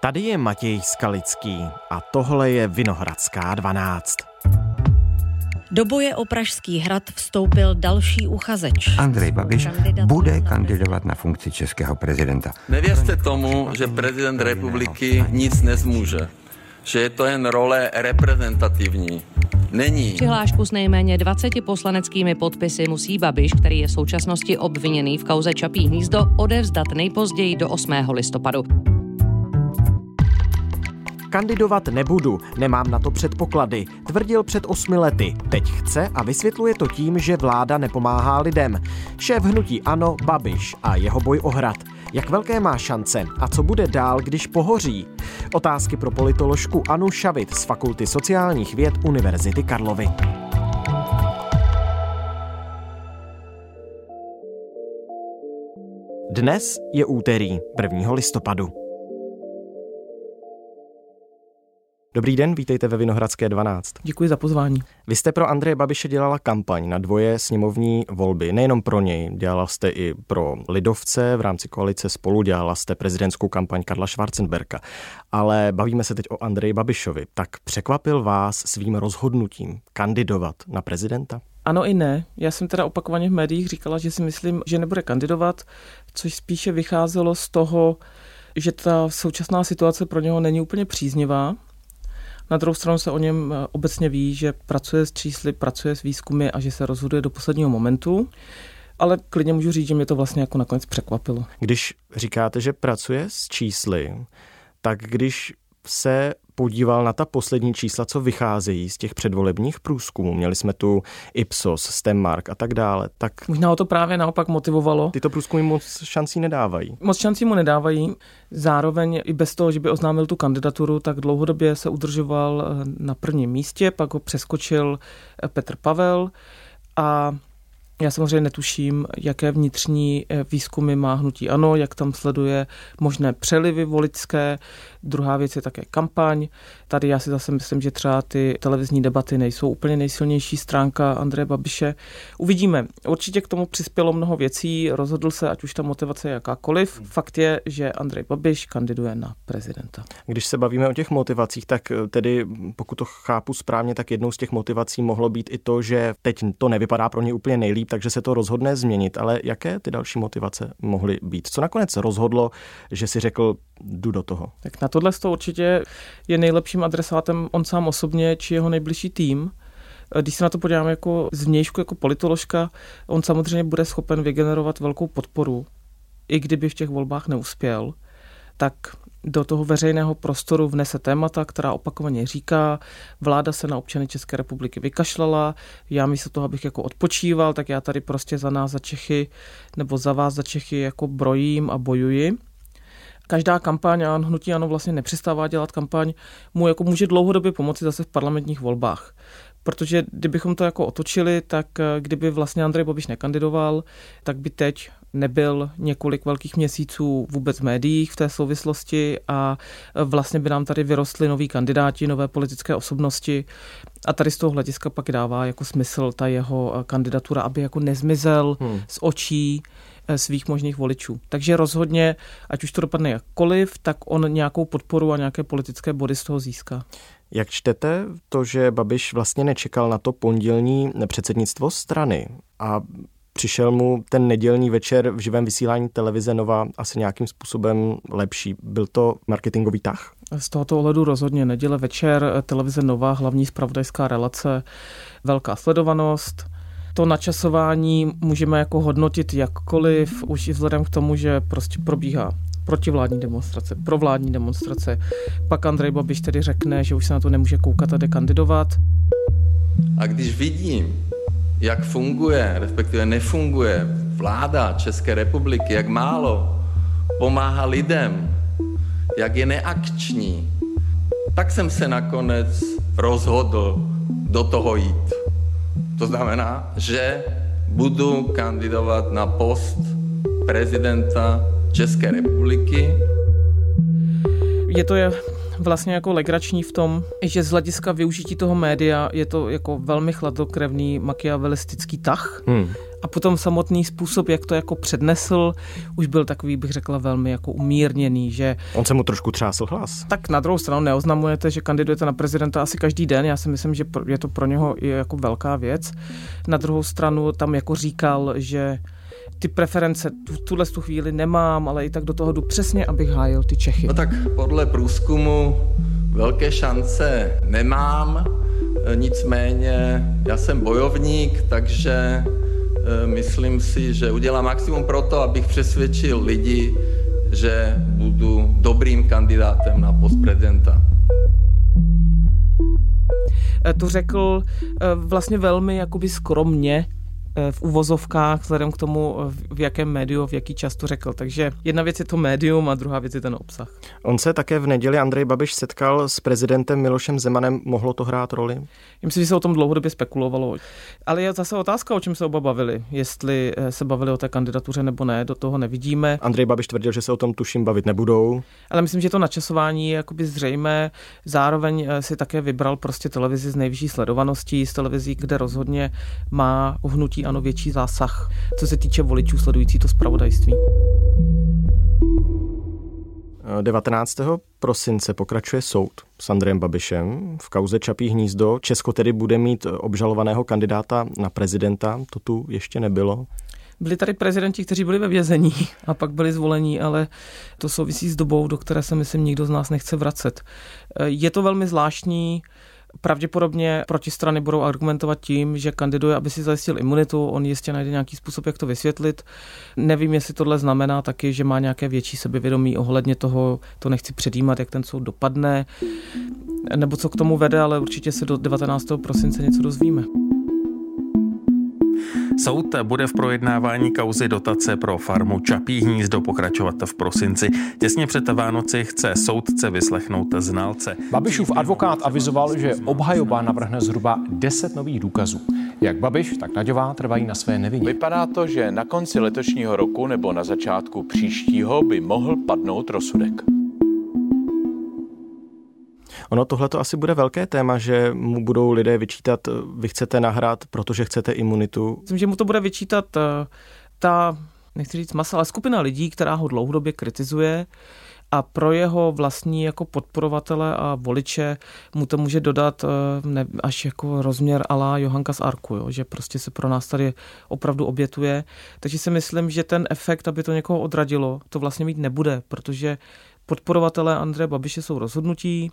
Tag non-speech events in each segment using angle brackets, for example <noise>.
Tady je Matěj Skalický a tohle je Vinohradská 12. Do boje o Pražský hrad vstoupil další uchazeč. Andrej Babiš bude kandidovat na funkci českého prezidenta. Nevěřte tomu, že prezident republiky nic nezmůže. Že je to jen role reprezentativní. Není. Přihlášku s nejméně 20 poslaneckými podpisy musí Babiš, který je v současnosti obviněný v kauze Čapí hnízdo, odevzdat nejpozději do 8. listopadu. Kandidovat nebudu, nemám na to předpoklady, tvrdil před osmi lety. Teď chce a vysvětluje to tím, že vláda nepomáhá lidem. Šéf hnutí Ano, Babiš a jeho boj o hrad. Jak velké má šance a co bude dál, když pohoří? Otázky pro politoložku Anu Šavit z Fakulty sociálních věd Univerzity Karlovy. Dnes je úterý 1. listopadu. Dobrý den, vítejte ve Vinohradské 12. Děkuji za pozvání. Vy jste pro Andreje Babiše dělala kampaň na dvoje sněmovní volby. Nejenom pro něj, dělala jste i pro Lidovce, v rámci koalice spolu dělala jste prezidentskou kampaň Karla Schwarzenberka. Ale bavíme se teď o Andreji Babišovi. Tak překvapil vás svým rozhodnutím kandidovat na prezidenta? Ano i ne. Já jsem teda opakovaně v médiích říkala, že si myslím, že nebude kandidovat, což spíše vycházelo z toho, že ta současná situace pro něho není úplně příznivá, na druhou stranu se o něm eh, obecně ví, že pracuje s čísly, pracuje s výzkumy a že se rozhoduje do posledního momentu. Ale klidně můžu říct, že mě to vlastně jako nakonec překvapilo. Když říkáte, že pracuje s čísly, tak když se podíval na ta poslední čísla, co vycházejí z těch předvolebních průzkumů, měli jsme tu Ipsos, Stemmark a tak dále, tak... Možná ho to právě naopak motivovalo. Tyto průzkumy moc šancí nedávají. Moc šancí mu nedávají. Zároveň i bez toho, že by oznámil tu kandidaturu, tak dlouhodobě se udržoval eh, na prvním místě, pak ho přeskočil eh, Petr Pavel a já samozřejmě netuším, jaké vnitřní eh, výzkumy má hnutí ANO, jak tam sleduje možné přelivy voličské. Druhá věc je také kampaň. Tady já si zase myslím, že třeba ty televizní debaty nejsou úplně nejsilnější stránka Andreje Babiše. Uvidíme. Určitě k tomu přispělo mnoho věcí, rozhodl se, ať už ta motivace je jakákoliv. Fakt je, že Andrej Babiš kandiduje na prezidenta. Když se bavíme o těch motivacích, tak eh, tedy, pokud to chápu správně, tak jednou z těch motivací mohlo být i to, že teď to nevypadá pro ně úplně nejlíp, takže se to rozhodne změnit. Ale jaké ty další motivace mohly být? Co nakonec rozhodlo, že si řekl, jdu do toho? Tak na tohle to určitě je nejlepším adresátem on sám osobně, či jeho nejbližší tým. Když se na to podíváme jako zvnějšku, jako politoložka, on samozřejmě bude schopen vygenerovat velkou podporu, i kdyby v těch volbách neuspěl, tak do toho veřejného prostoru vnese témata, která opakovaně říká, vláda se na občany České republiky vykašlala, já místo toho, abych jako odpočíval, tak já tady prostě za nás, za Čechy, nebo za vás, za Čechy jako brojím a bojuji. Každá kampaň a hnutí ano vlastně nepřestává dělat kampaň, mu jako může dlouhodobě pomoci zase v parlamentních volbách protože kdybychom to jako otočili, tak eh, kdyby vlastně Andrej Babiš nekandidoval, tak by teď nebyl několik velkých měsíců vůbec v médiích v té souvislosti a eh, vlastně by nám tady vyrostly noví kandidáti, nové politické osobnosti a tady z toho hlediska pak dává jako smysl ta jeho eh, kandidatura, aby jako nezmizel hmm. z očí svých možných voličů. Takže rozhodně, ať už to dopadne jakkoliv, tak on nějakou podporu a nějaké politické body z toho získá. Jak čtete to, že Babiš vlastně nečekal na to pondělní předsednictvo strany a přišel mu ten nedělní večer v živém vysílání televize Nova asi nějakým způsobem lepší. Byl to marketingový tah? Z tohoto ohledu rozhodně neděle večer televize Nova, hlavní spravodajská relace, velká sledovanost. To načasování můžeme jako hodnotit jakkoliv, už i vzhledem k tomu, že prostě probíhá protivládní demonstrace, provládní demonstrace. Pak Andrej Babiš tedy řekne, že už se na to nemůže koukat a jde kandidovat. A když vidím, jak funguje, respektive nefunguje vláda České republiky, jak málo pomáhá lidem, jak je neakční, tak jsem se nakonec rozhodl do toho jít. To znamená, že budu kandidovat na post prezidenta České republiky. Je to je vlastně jako legrační v tom, že z hlediska využití toho média je to jako velmi chladnokrevný machiavelistický tah. Hmm. A potom samotný způsob, jak to jako přednesl, už byl takový, bych řekla, velmi jako umírněný, že... On se mu trošku třásl hlas. Tak na druhou stranu neoznamujete, že kandidujete na prezidenta asi každý den. Já si myslím, že je to pro něho jako velká věc. Na druhou stranu tam jako říkal, že ty preference tu, tuhle tu chvíli nemám, ale i tak do toho jdu přesně, abych hájil ty Čechy. No tak podle průzkumu velké šance nemám, nicméně já jsem bojovník, takže e, myslím si, že udělám maximum pro to, abych přesvědčil lidi, že budu dobrým kandidátem na post prezidenta. E, to řekl e, vlastně velmi jakoby skromně, v uvozovkách, vzhledem k tomu, eh, v jakém médiu, v jaký čas to řekl. Takže jedna věc je to médium a druhá věc je ten obsah. On se také v neděli Andrej Babiš setkal s prezidentem Milošem Zemanem. Mohlo to hrát roli? Já myslím, že se o tom dlouhodobě spekulovalo. Ale je zase otázka, o čem se oba bavili. Jestli eh, se bavili o té kandidatuře nebo ne, do toho nevidíme. Andrej Babiš tvrdil, že se o tom tuším bavit nebudou. Ale myslím, že to načasování je jakoby zřejmé. Zároveň si také vybral prostě televizi z nejvyšší sledovaností, z televizí, kde rozhodně má hnutí ano větší zásah, co se týče voličů sledující to zpravodajství. 19. prosince pokračuje soud s Andrejem Babišem v kauze Čapí hnízdo. Česko tedy bude mít obžalovaného kandidáta na prezidenta, to tu ještě nebylo. Byli tady prezidenti, kteří byli ve vězení a pak byli zvolení, ale to souvisí s dobou, do které se myslím nikdo z nás nechce vracet. Je to velmi zvláštní, Pravděpodobně protistrany budou argumentovat tím, že kandiduje, aby si zajistil imunitu, on jistě najde nějaký způsob, jak to vysvětlit. Nevím, jestli tohle znamená taky, že má nějaké větší sebevědomí ohledně toho, to nechci předjímat, jak ten soud dopadne, nebo co k tomu vede, ale určitě se do 19. prosince něco dozvíme. Soud bude v projednávání kauzy dotace pro farmu Čapí hnízdo pokračovat v prosinci. Těsně před Vánoci chce soudce vyslechnout znalce. Babišův advokát avizoval, že obhajoba navrhne zhruba 10 nových důkazů. Jak Babiš, tak Naďová trvají na své nevině. Vypadá to, že na konci letošního roku nebo na začátku příštího by mohl padnout rozsudek. Ono tohle to asi bude velké téma, že mu budou lidé vyčítat, vy chcete nahrát, protože chcete imunitu. Myslím, že mu to bude vyčítat uh, ta, nechci říct masa, ale skupina lidí, která ho dlouhodobě kritizuje a pro jeho vlastní jako podporovatele a voliče mu to může dodat uh, ne, až jako rozměr ala Johanka z Arku, jo, že prostě se pro nás tady opravdu obětuje. Takže si myslím, že ten efekt, aby to někoho odradilo, to vlastně mít nebude, protože podporovatelé Andreje Babiše jsou rozhodnutí,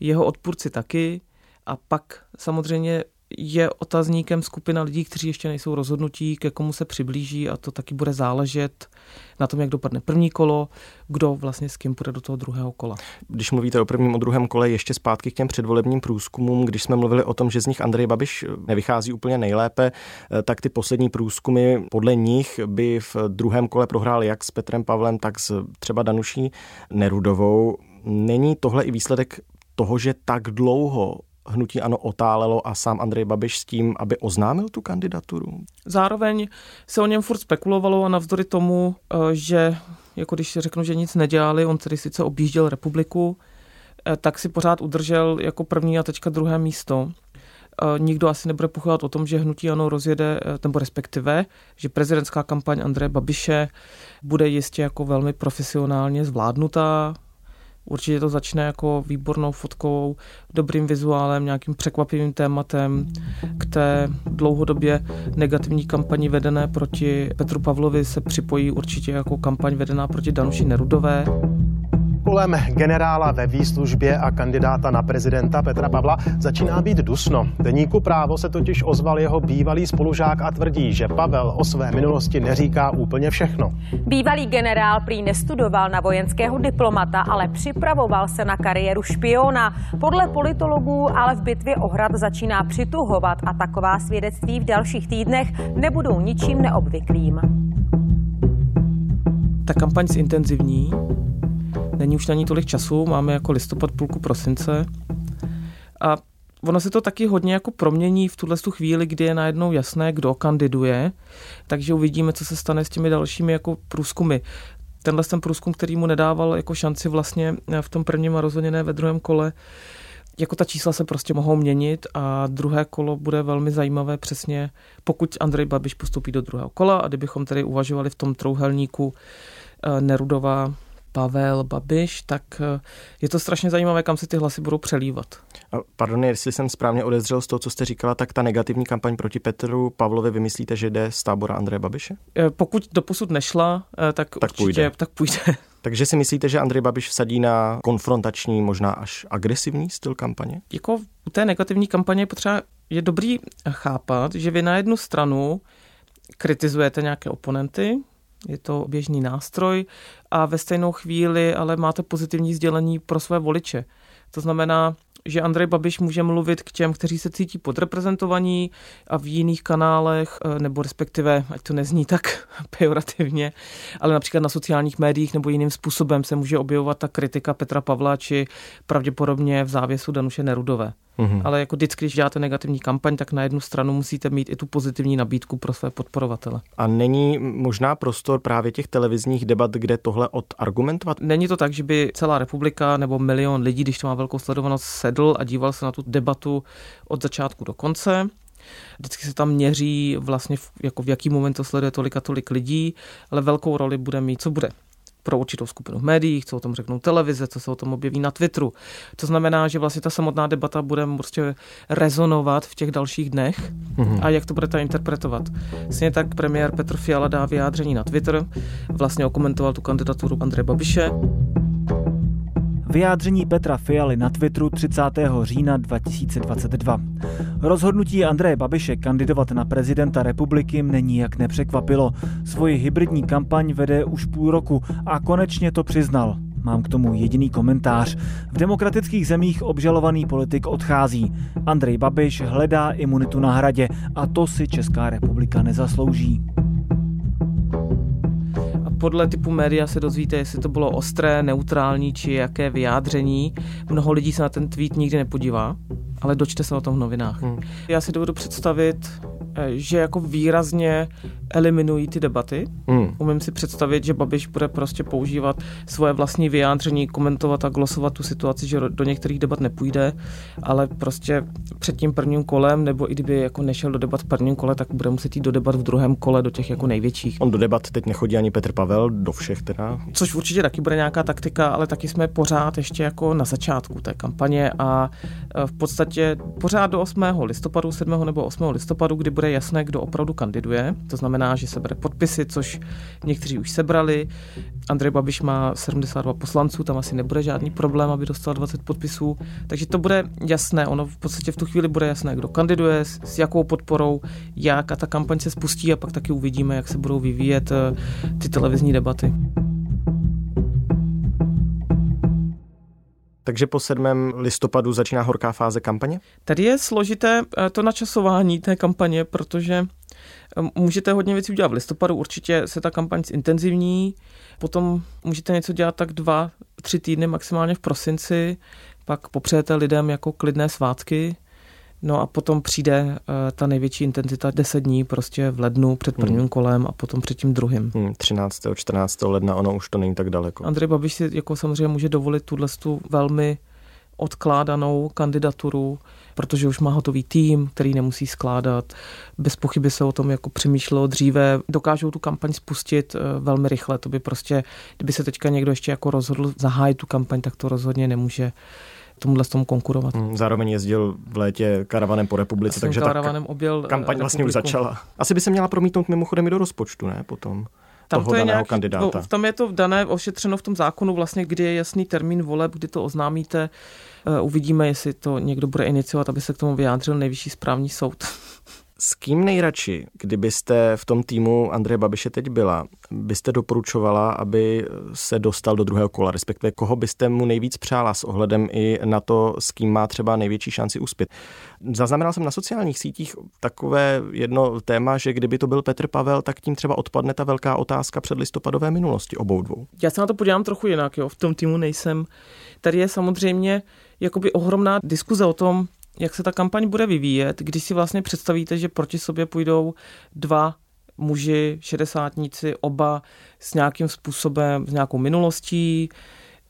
jeho odpůrci taky a pak samozřejmě je otazníkem skupina lidí, kteří ještě nejsou rozhodnutí, ke komu se přiblíží a to taky bude záležet na tom, jak dopadne první kolo, kdo vlastně s kým půjde do toho druhého kola. Když mluvíte o prvním, o druhém kole, ještě zpátky k těm předvolebním průzkumům, když jsme mluvili o tom, že z nich Andrej Babiš nevychází úplně nejlépe, tak ty poslední průzkumy podle nich by v druhém kole prohrál jak s Petrem Pavlem, tak s třeba Danuší Nerudovou. Není tohle i výsledek toho, že tak dlouho hnutí ano otálelo a sám Andrej Babiš s tím, aby oznámil tu kandidaturu? Zároveň se o něm furt spekulovalo a navzdory tomu, eh, že jako když řeknu, že nic nedělali, on tedy sice objížděl republiku, eh, tak si pořád udržel jako první a teďka druhé místo. Eh, nikdo asi nebude pochovat o tom, že hnutí ano rozjede, nebo respektive, že prezidentská kampaň Andreje Babiše bude jistě jako velmi profesionálně zvládnutá, Určitě to začne jako výbornou fotkou, dobrým vizuálem, nějakým překvapivým tématem. K té dlouhodobě negativní kampani vedené proti Petru Pavlovi se připojí určitě jako kampaň vedená proti Danuši Nerudové. Kolem generála ve výslužbě a kandidáta na prezidenta Petra Pavla začíná být dusno. Deníku právo se totiž ozval jeho bývalý spolužák a tvrdí, že Pavel o své minulosti neříká úplně všechno. Bývalý generál prý nestudoval na vojenského diplomata, ale připravoval se na kariéru špiona. Podle politologů ale v bitvě o hrad začíná přituhovat a taková svědectví v dalších týdnech nebudou ničím neobvyklým. Ta kampaň zintenzivní, Není už na ní tolik času, máme jako listopad půlku prosince. A ono se to taky hodně jako promění v tuhle tu chvíli, kdy je najednou jasné, kdo kandiduje, takže uvidíme, co se stane s těmi dalšími jako průzkumy. Tenhle ten průzkum, který mu nedával jako šanci vlastně v tom prvním a rozhodně ne ve druhém kole, jako ta čísla se prostě mohou měnit a druhé kolo bude velmi zajímavé přesně, pokud Andrej Babiš postupí do druhého kola a kdybychom tedy uvažovali v tom trouhelníku eh, Nerudová, Pavel, Babiš, tak eh, je to strašně zajímavé, kam se ty hlasy budou přelívat. Pardon, jestli jsem správně odezřel z toho, co jste říkala, tak ta negativní kampaň proti Petru Pavlovi, vymyslíte, že jde z tábora Andreje Babiše? Eh, pokud doposud nešla, tak, tak určitě půjde. tak půjde. <laughs> Takže si myslíte, že Andrej Babiš vsadí na konfrontační, možná až agresivní styl kampaně? Jako u té negativní kampaně je potřeba, je dobrý chápat, že vy na jednu stranu kritizujete nějaké oponenty, je to běžný nástroj a ve stejnou chvíli ale máte pozitivní sdělení pro své voliče. To znamená, že Andrej Babiš může mluvit k těm, kteří se cítí podreprezentovaní a v jiných kanálech, eh, nebo respektive, ať to nezní tak <laughs> pejorativně, ale například na sociálních médiích nebo jiným způsobem se může objevovat ta kritika Petra Pavla či pravděpodobně v závěsu Danuše Nerudové. Mm-hmm. Ale jako vždycky, když děláte negativní kampaň, tak na jednu stranu musíte mít i tu pozitivní nabídku pro své podporovatele. A není možná prostor právě těch televizních debat, kde tohle odargumentovat? Není to tak, že by celá republika nebo milion lidí, když to má velkou sledovanost, sedl a díval se na tu debatu od začátku do konce. Vždycky se tam měří vlastně, v, jako v jaký moment to sleduje tolik a tolik lidí, ale velkou roli bude mít, co bude pro určitou skupinu v médiích, co o tom řeknou televize, co se o tom objeví na Twitteru. To znamená, že vlastně ta samotná debata bude prostě rezonovat v těch dalších dnech mm-hmm. a jak to budete interpretovat. Stejně tak premiér Petr Fiala dá vyjádření na Twitter, vlastně okomentoval tu kandidaturu Andreje Babiše. Vyjádření Petra Fialy na Twitteru 30. října 2022. Rozhodnutí Andreje Babiše kandidovat na prezidenta republiky mne nijak nepřekvapilo. Svoji hybridní kampaň vede už půl roku a konečně to přiznal. Mám k tomu jediný komentář. V demokratických zemích obžalovaný politik odchází. Andrej Babiš hledá imunitu na hradě a to si Česká republika nezaslouží podle typu média se dozvíte, jestli to bylo ostré, neutrální či jaké vyjádření. Mnoho lidí se na ten tweet nikdy nepodívá, ale dočte se o tom v novinách. Hmm. Já si dovedu představit, eh, že jako výrazně eliminují ty debaty. Hmm. Umím si představit, že Babiš bude prostě používat svoje vlastní vyjádření, komentovat a glosovat tu situaci, že do některých debat nepůjde, ale prostě před tím prvním kolem, nebo i kdyby jako nešel do debat v prvním kole, tak bude muset jít do debat v druhém kole, do těch jako největších. On do debat teď nechodí ani Petr Pavel, do všech teda. Což určitě taky bude nějaká taktika, ale taky jsme pořád ještě jako na začátku té kampaně a e, v podstatě pořád do 8. listopadu, 7. nebo 8. listopadu, kdy bude jasné, kdo opravdu kandiduje. To znamená, znamená, že sebere podpisy, což někteří už sebrali. Andrej Babiš má 72 poslanců, tam asi nebude žádný problém, aby dostal 20 podpisů. Takže to bude jasné, ono v podstatě v tu chvíli bude jasné, kdo kandiduje, s, jakou podporou, jak a ta kampaň se spustí a pak taky uvidíme, jak se budou vyvíjet eh, ty televizní debaty. Takže po 7. listopadu začíná horká fáze kampaně? Tady je složité eh, to načasování té kampaně, protože Můžete hodně věcí udělat v listopadu, určitě se ta kampaň zintenzivní, potom můžete něco dělat tak dva, tři týdny maximálně v prosinci, pak popřejete lidem jako klidné svátky, No a potom přijde uh, ta největší intenzita 10 dní prostě v lednu před hmm. prvním hmm. kolem a potom před tím druhým. Hmm, 13. 14. ledna, ono už to není tak daleko. Andrej Babiš si jako samozřejmě může dovolit tuhle tu velmi odkládanou kandidaturu, protože už má hotový tým, který nemusí skládat. Bez pochyby se o tom jako přemýšlelo dříve. Dokážou tu kampaň spustit eh, velmi rychle. To by prostě, kdyby se teďka někdo ještě jako rozhodl zahájit tu kampaň, tak to rozhodně nemůže tomuhle tomu konkurovat. Hmm, zároveň jezdil v létě karavanem po republice, takže karavanem ta objel kampaň republiku. vlastně už začala. Asi by se měla promítnout mimochodem i do rozpočtu, ne? Potom tam toho to je daného nějaký, kandidáta. No, tam je to dané, ošetřeno v tom zákonu, vlastně, kdy je jasný termín voleb, kdy to oznámíte. Uh, uvidíme, jestli to někdo bude iniciovat, aby se k tomu vyjádřil nejvyšší správní soud. S kým nejradši, kdybyste v tom týmu Andreje Babiše teď byla, byste doporučovala, aby se dostal do druhého kola, respektive koho byste mu nejvíc přála s ohledem i na to, s kým má třeba největší šanci uspět. Zaznamenal jsem na sociálních sítích takové jedno téma, že kdyby to byl Petr Pavel, tak tím třeba odpadne ta velká otázka před listopadové minulosti obou dvou. Já se na to podívám trochu jinak, jo. v tom týmu nejsem. Tady je samozřejmě jakoby ohromná diskuze o tom, jak se ta kampaň bude vyvíjet, když si vlastně představíte, že proti sobě půjdou dva muži, šedesátníci, oba s nějakým způsobem, s nějakou minulostí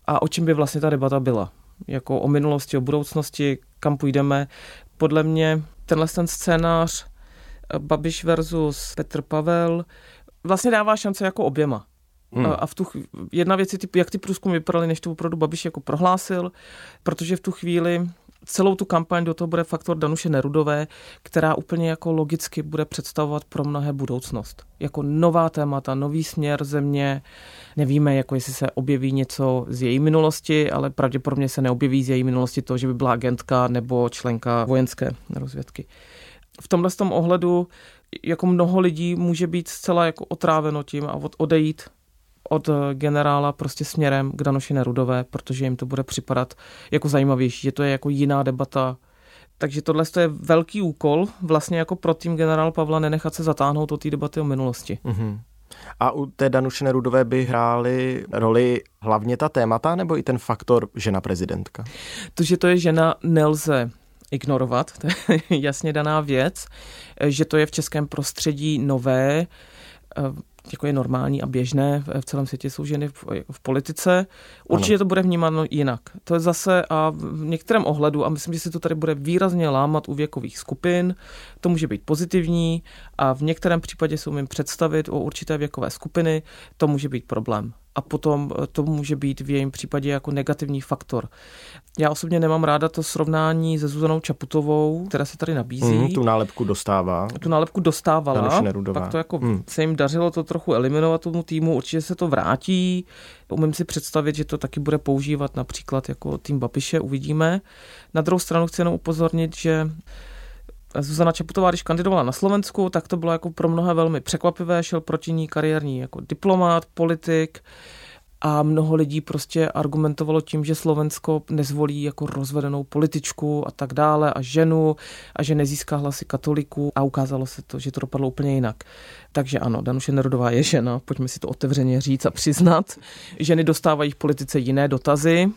a o čem by vlastně ta debata byla. jako o minulosti, o budoucnosti, kam půjdeme. Podle mě tenhle ten scénář eh, Babiš versus Petr Pavel vlastně dává šance jako oběma. Hmm. A v tu chvíli, jedna věc je, jak ty průzkumy vypadaly, než to opravdu Babiš jako prohlásil, protože v tu chvíli celou tu kampaň do toho bude faktor Danuše Nerudové, která úplně jako logicky bude představovat pro mnohé budoucnost. Jako nová témata, nový směr země. Nevíme, jako jestli se objeví něco z její minulosti, ale pravděpodobně se neobjeví z její minulosti to, že by byla agentka nebo členka vojenské rozvědky. V tomhle tom ohledu jako mnoho lidí může být zcela jako otráveno tím a odejít od generála prostě směrem k Danoši Nerudové, protože jim to bude připadat jako zajímavější, že to je jako jiná debata. Takže tohle je velký úkol vlastně jako pro tým generál Pavla nenechat se zatáhnout do té debaty o minulosti. Mm-hmm. A u té Danuše Nerudové by hrály roli hlavně ta témata nebo i ten faktor žena prezidentka? To, že to je žena, nelze ignorovat, to je <laughs> jasně daná věc, že to je v českém prostředí nové, jako je normální a běžné, v celém světě jsou ženy v, v politice. Určitě ano. to bude vnímáno jinak. To je zase a v některém ohledu, a myslím, že se to tady bude výrazně lámat u věkových skupin, to může být pozitivní a v některém případě si umím představit o určité věkové skupiny, to může být problém a potom eh, to může být v jejím případě jako negativní faktor. Já osobně nemám ráda to srovnání se Zuzanou Čaputovou, která se tady nabízí. Mm, tu nálepku dostává. Tu nálepku dostávala. Pak to jako mm. se jim dařilo to trochu eliminovat tomu týmu, určitě se to vrátí. Umím si představit, že to taky bude používat například jako tým Babiše, uvidíme. Na druhou stranu chci jenom upozornit, že Zuzana Čaputová, když kandidovala na Slovensku, tak to bylo jako pro mnohé velmi překvapivé, šel proti ní kariérní jako diplomat, politik a mnoho lidí prostě argumentovalo tím, že Slovensko nezvolí jako rozvedenou političku a tak dále a ženu a že nezíská hlasy katoliků a ukázalo se to, že to dopadlo úplně jinak. Takže ano, Danuše Nerudová je žena, pojďme si to otevřeně říct a přiznat. Ženy dostávají v politice jiné dotazy,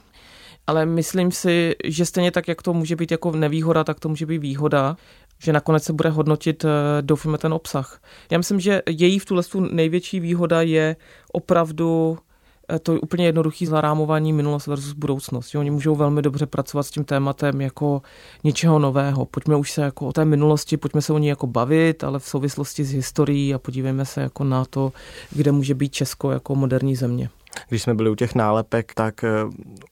ale myslím si, že stejně tak, jak to může být jako nevýhoda, tak to může být výhoda, že nakonec se bude hodnotit, eh, doufíme, ten obsah. Já myslím, že její v tuhle největší výhoda je opravdu eh, to je úplně jednoduchý zarámování minulost versus budoucnost. Oni můžou velmi dobře pracovat s tím tématem jako něčeho nového. Pojďme už se jako o té minulosti, pojďme se o ní jako bavit, ale v souvislosti s historií a podívejme se jako na to, kde může být Česko jako moderní země. Když jsme byli u těch nálepek, tak eh,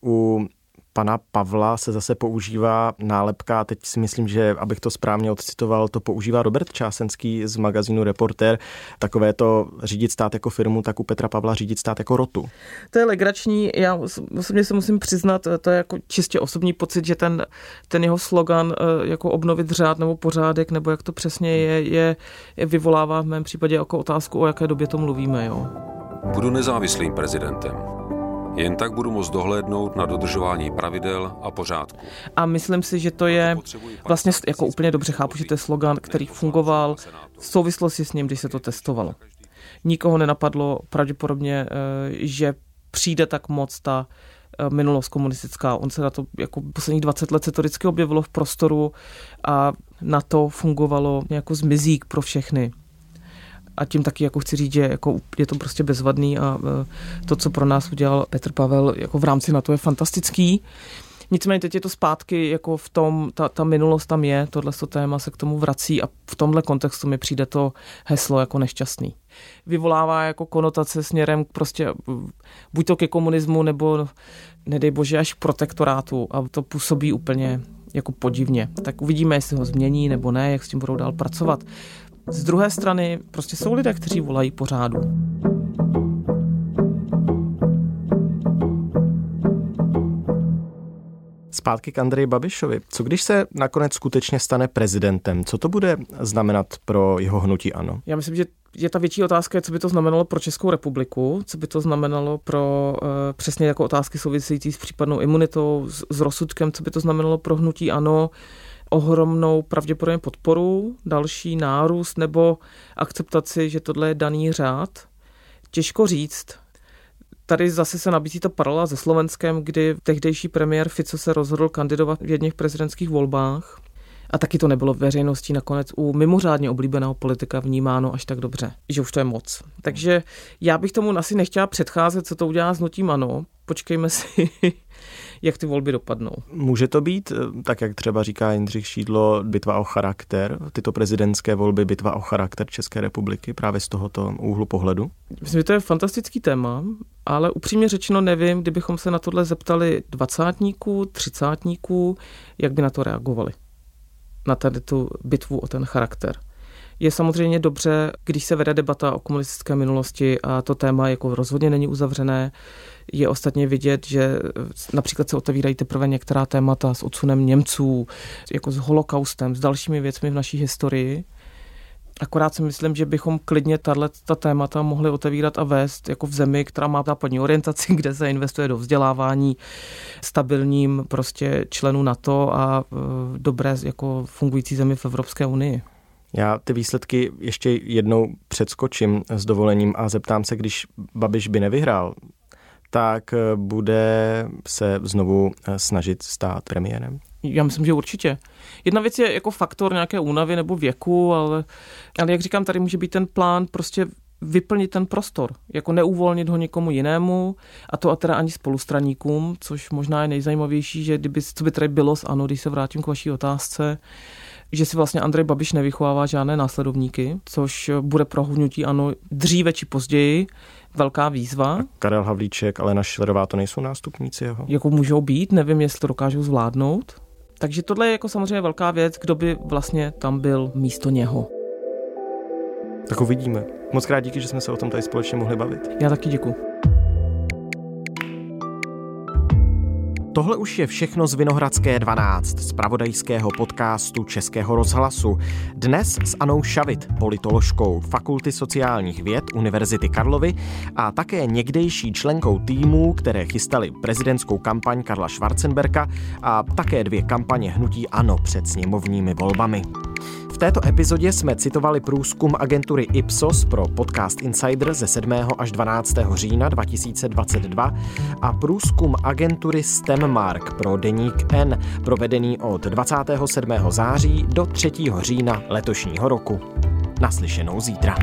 u pana Pavla se zase používá nálepka, a teď si myslím, že abych to správně odcitoval, to používá Robert Čásenský z magazínu Reporter, takové to řídit stát jako firmu, tak u Petra Pavla řídit stát jako rotu. To je legrační, já osobně se musím přiznat, to je jako čistě osobní pocit, že ten, ten jeho slogan eh, jako obnovit řád nebo pořádek, nebo jak to přesně je, je, je vyvolává v mém případě jako otázku, o jaké době to mluvíme. Jo. Budu nezávislým prezidentem. Jen tak budu moct dohlédnout na dodržování pravidel a pořádku. A myslím si, že to je vlastně jako úplně dobře chápu, že to je slogan, který fungoval v souvislosti s ním, když se to testovalo. Nikoho nenapadlo pravděpodobně, eh, že přijde tak moc ta eh, minulost komunistická. On se na to, jako posledních 20 let se to vždycky objevilo v prostoru a na to fungovalo jako zmizík pro všechny a tím taky jako chci říct, že jako je to prostě bezvadný a e, to, co pro nás udělal Petr Pavel jako v rámci na to je fantastický. Nicméně teď je to zpátky, jako v tom, ta, ta minulost tam je, tohle téma se k tomu vrací a v tomhle kontextu mi přijde to heslo jako nešťastný. Vyvolává jako konotace směrem prostě buď to ke komunismu, nebo nedej bože až k protektorátu a to působí úplně jako podivně. Tak uvidíme, jestli ho změní nebo ne, jak s tím budou dál pracovat. Z druhé strany prostě jsou lidé, kteří volají pořádu. Zpátky k Andreji Babišovi. Co když se nakonec skutečně stane prezidentem? Co to bude znamenat pro jeho hnutí ANO? Já myslím, že je ta větší otázka, co by to znamenalo pro Českou republiku, co by to znamenalo pro uh, přesně jako otázky související s případnou imunitou, s, s rozsudkem, co by to znamenalo pro hnutí ANO, ohromnou pravděpodobně podporu, další nárůst nebo akceptaci, že tohle je daný řád. Těžko říct. Tady zase se nabízí ta paralela se Slovenskem, kdy tehdejší premiér Fico se rozhodl kandidovat v jedných prezidentských volbách A taky to nebylo veřejností nakonec u mimořádně oblíbeného politika vnímáno až tak dobře, že už to je moc. Takže já bych tomu asi nechtěla předcházet, co to udělá s nutím ano. Počkejme si, <laughs> jak ty volby dopadnou. Může to být, eh, tak jak třeba říká Jindřich Šídlo, bitva o charakter, tyto prezidentské volby, bitva o charakter České republiky právě z tohoto úhlu pohledu? Myslím, že to je fantastický téma, ale upřímně řečeno nevím, kdybychom se na tohle zeptali dvacátníků, třicátníků, jak by na to reagovali. Na tady tu bitvu o ten charakter. Je samozřejmě dobře, když se vede debata o komunistické minulosti a to téma jako rozhodně není uzavřené. Je ostatně vidět, že například se otevírají teprve některá témata s odsunem Němců, jako s holokaustem, s dalšími věcmi v naší historii. Akorát si myslím, že bychom klidně tato ta témata mohli otevírat a vést jako v zemi, která má západní orientaci, <laughs> kde se investuje do vzdělávání stabilním prostě členů NATO a e, dobré jako fungující zemi v Evropské unii. Já ty výsledky ještě jednou předskočím s dovolením a zeptám se, když Babiš by nevyhrál, tak eh, bude se znovu eh, snažit stát premiérem? Já myslím, že určitě. Jedna věc je jako faktor nějaké únavy nebo věku, ale, ale jak říkám, tady může být ten plán prostě vyplnit ten prostor, jako neuvolnit ho někomu jinému a to a teda ani spolustraníkům, což možná je nejzajímavější, že kdyby, co by tady bylo s ANO, když se vrátím k vaší otázce, že si vlastně Andrej Babiš nevychovává žádné následovníky, což bude pro hnutí ano dříve či později velká výzva. A Karel Havlíček, Alena Šlerová, to nejsou nástupníci jeho? Jako můžou být, nevím, jestli to dokážou zvládnout. Takže tohle je jako samozřejmě velká věc, kdo by vlastně tam byl místo něho. Tak uvidíme. Moc krát díky, že jsme se o tom tady společně mohli bavit. Já taky děkuji. Tohle už je všechno z Vinohradské 12, z pravodajského podcastu Českého rozhlasu. Dnes s Anou Šavit, politoložkou Fakulty sociálních věd Univerzity Karlovy a také někdejší členkou týmů, které chystali prezidentskou kampaň Karla Schwarzenberka a také dvě kampaně hnutí ANO před sněmovními volbami této epizodě jsme citovali průzkum agentury Ipsos pro podcast Insider ze 7. až 12. října 2022 a průzkum agentury STEMmark pro deník N, provedený od 27. září do 3. října letošního roku. Naslyšenou zítra.